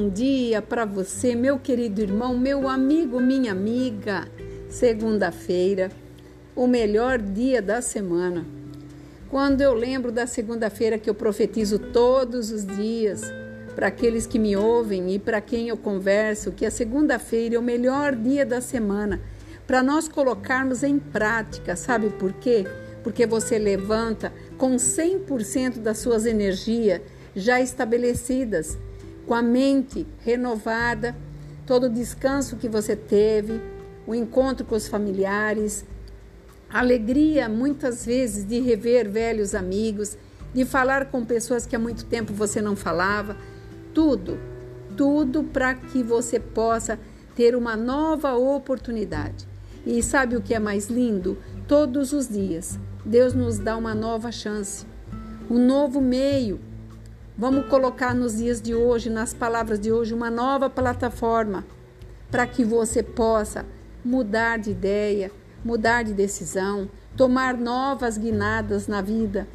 Bom dia para você, meu querido irmão, meu amigo, minha amiga. Segunda-feira, o melhor dia da semana. Quando eu lembro da segunda-feira que eu profetizo todos os dias para aqueles que me ouvem e para quem eu converso, que a segunda-feira é o melhor dia da semana para nós colocarmos em prática, sabe por quê? Porque você levanta com 100% das suas energias já estabelecidas com a mente renovada, todo o descanso que você teve, o encontro com os familiares, alegria muitas vezes de rever velhos amigos, de falar com pessoas que há muito tempo você não falava, tudo, tudo para que você possa ter uma nova oportunidade. E sabe o que é mais lindo? Todos os dias, Deus nos dá uma nova chance, um novo meio Vamos colocar nos dias de hoje, nas palavras de hoje, uma nova plataforma para que você possa mudar de ideia, mudar de decisão, tomar novas guinadas na vida,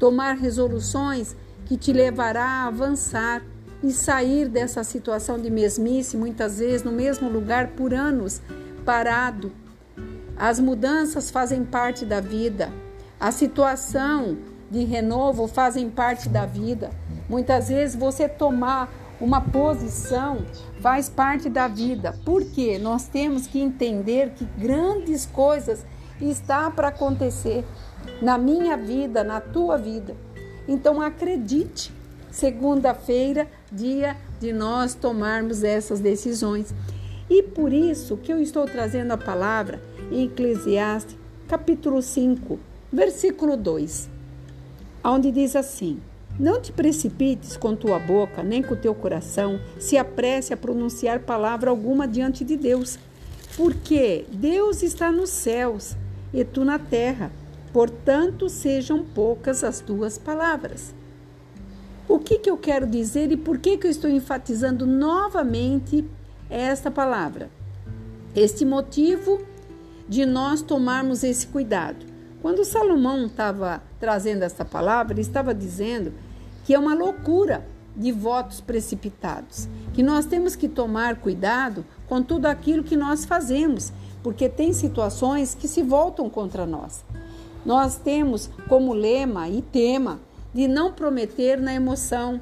tomar resoluções que te levará a avançar e sair dessa situação de mesmice, muitas vezes no mesmo lugar por anos, parado. As mudanças fazem parte da vida. A situação de renovo fazem parte da vida. Muitas vezes você tomar uma posição faz parte da vida. Porque nós temos que entender que grandes coisas está para acontecer na minha vida, na tua vida. Então acredite, segunda-feira, dia de nós tomarmos essas decisões. E por isso que eu estou trazendo a palavra em Eclesiastes, capítulo 5, versículo 2, onde diz assim: não te precipites com tua boca, nem com teu coração, se apresse a pronunciar palavra alguma diante de Deus, porque Deus está nos céus e tu na terra, portanto sejam poucas as tuas palavras. O que, que eu quero dizer e por que, que eu estou enfatizando novamente esta palavra? Este motivo de nós tomarmos esse cuidado. Quando Salomão estava trazendo esta palavra, ele estava dizendo que é uma loucura de votos precipitados, que nós temos que tomar cuidado com tudo aquilo que nós fazemos, porque tem situações que se voltam contra nós. Nós temos como lema e tema de não prometer na emoção,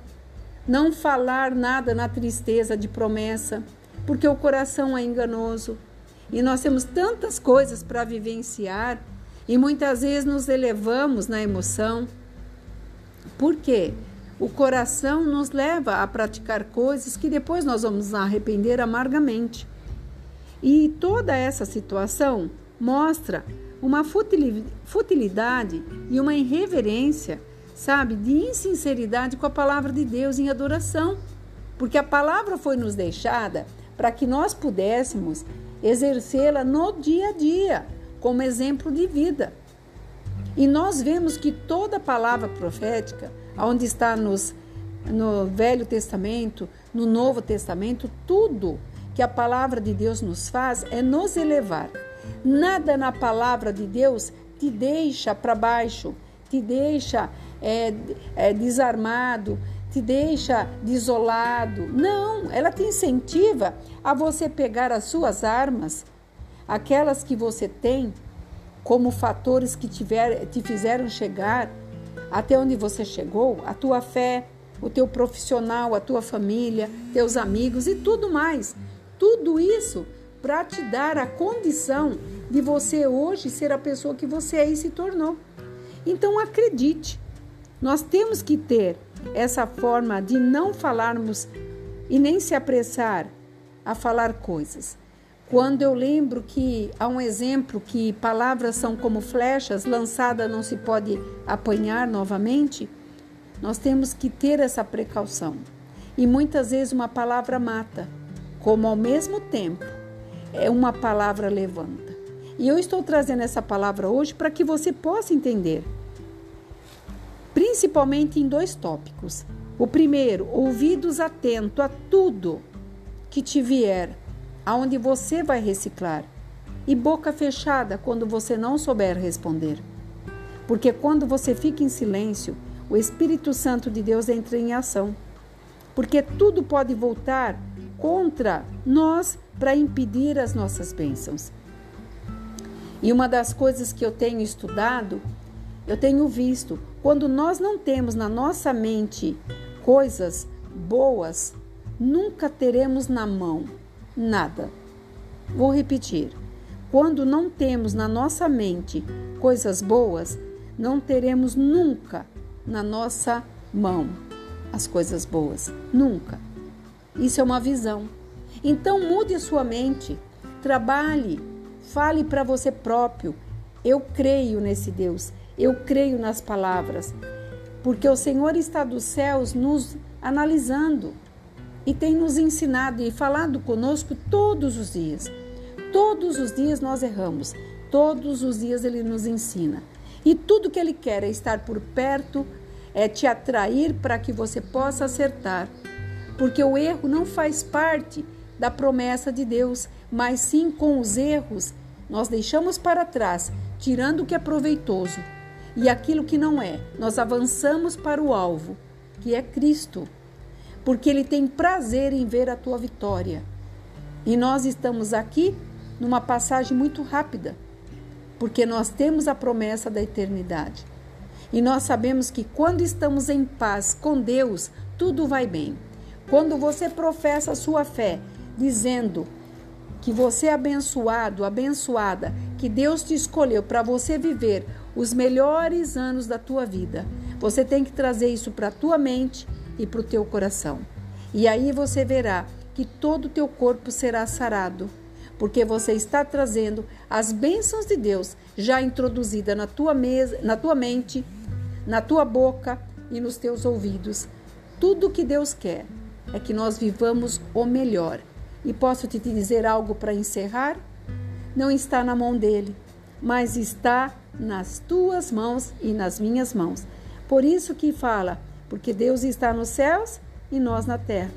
não falar nada na tristeza de promessa, porque o coração é enganoso. E nós temos tantas coisas para vivenciar e muitas vezes nos elevamos na emoção. Por quê? O coração nos leva a praticar coisas que depois nós vamos arrepender amargamente. E toda essa situação mostra uma futilidade e uma irreverência, sabe, de insinceridade com a palavra de Deus em adoração. Porque a palavra foi nos deixada para que nós pudéssemos exercê-la no dia a dia, como exemplo de vida. E nós vemos que toda palavra profética onde está nos, no Velho Testamento, no Novo Testamento, tudo que a palavra de Deus nos faz é nos elevar. Nada na palavra de Deus te deixa para baixo, te deixa é, é, desarmado, te deixa desolado. Não, ela te incentiva a você pegar as suas armas, aquelas que você tem, como fatores que tiver, te fizeram chegar até onde você chegou, a tua fé, o teu profissional, a tua família, teus amigos e tudo mais. Tudo isso para te dar a condição de você hoje ser a pessoa que você aí se tornou. Então acredite, nós temos que ter essa forma de não falarmos e nem se apressar a falar coisas. Quando eu lembro que há um exemplo que palavras são como flechas, lançada não se pode apanhar novamente, nós temos que ter essa precaução. E muitas vezes uma palavra mata, como ao mesmo tempo é uma palavra levanta. E eu estou trazendo essa palavra hoje para que você possa entender, principalmente em dois tópicos. O primeiro, ouvidos atentos a tudo que te vier aonde você vai reciclar, e boca fechada quando você não souber responder. Porque quando você fica em silêncio, o Espírito Santo de Deus entra em ação. porque tudo pode voltar contra nós para impedir as nossas bênçãos. E uma das coisas que eu tenho estudado, eu tenho visto, quando nós não temos na nossa mente coisas boas, nunca teremos na mão nada. Vou repetir. Quando não temos na nossa mente coisas boas, não teremos nunca na nossa mão as coisas boas. Nunca. Isso é uma visão. Então mude sua mente, trabalhe, fale para você próprio. Eu creio nesse Deus, eu creio nas palavras, porque o Senhor está dos céus nos analisando e tem nos ensinado e falado conosco todos os dias. Todos os dias nós erramos, todos os dias ele nos ensina. E tudo que ele quer é estar por perto, é te atrair para que você possa acertar. Porque o erro não faz parte da promessa de Deus, mas sim com os erros nós deixamos para trás, tirando o que é proveitoso e aquilo que não é, nós avançamos para o alvo, que é Cristo, porque Ele tem prazer em ver a tua vitória. E nós estamos aqui numa passagem muito rápida, porque nós temos a promessa da eternidade. E nós sabemos que quando estamos em paz com Deus, tudo vai bem. Quando você professa a sua fé, dizendo que você é abençoado, abençoada, que Deus te escolheu para você viver os melhores anos da tua vida. Você tem que trazer isso para a tua mente e para o teu coração. E aí você verá que todo o teu corpo será sarado, porque você está trazendo as bênçãos de Deus já introduzida na tua mesa, na tua mente, na tua boca e nos teus ouvidos. Tudo que Deus quer é que nós vivamos o melhor. E posso te dizer algo para encerrar? Não está na mão dele, mas está nas tuas mãos e nas minhas mãos. Por isso que fala, porque Deus está nos céus e nós na terra.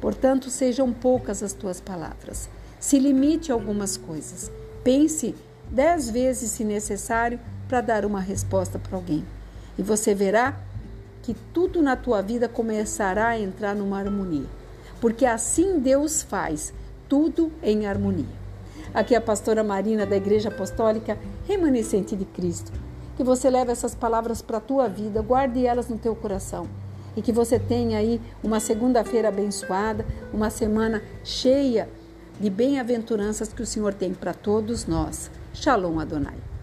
Portanto, sejam poucas as tuas palavras. Se limite a algumas coisas. Pense dez vezes, se necessário, para dar uma resposta para alguém. E você verá que tudo na tua vida começará a entrar numa harmonia porque assim Deus faz tudo em harmonia. Aqui é a pastora Marina da Igreja Apostólica Remanescente de Cristo. Que você leve essas palavras para a tua vida, guarde elas no teu coração e que você tenha aí uma segunda-feira abençoada, uma semana cheia de bem-aventuranças que o Senhor tem para todos nós. Shalom Adonai.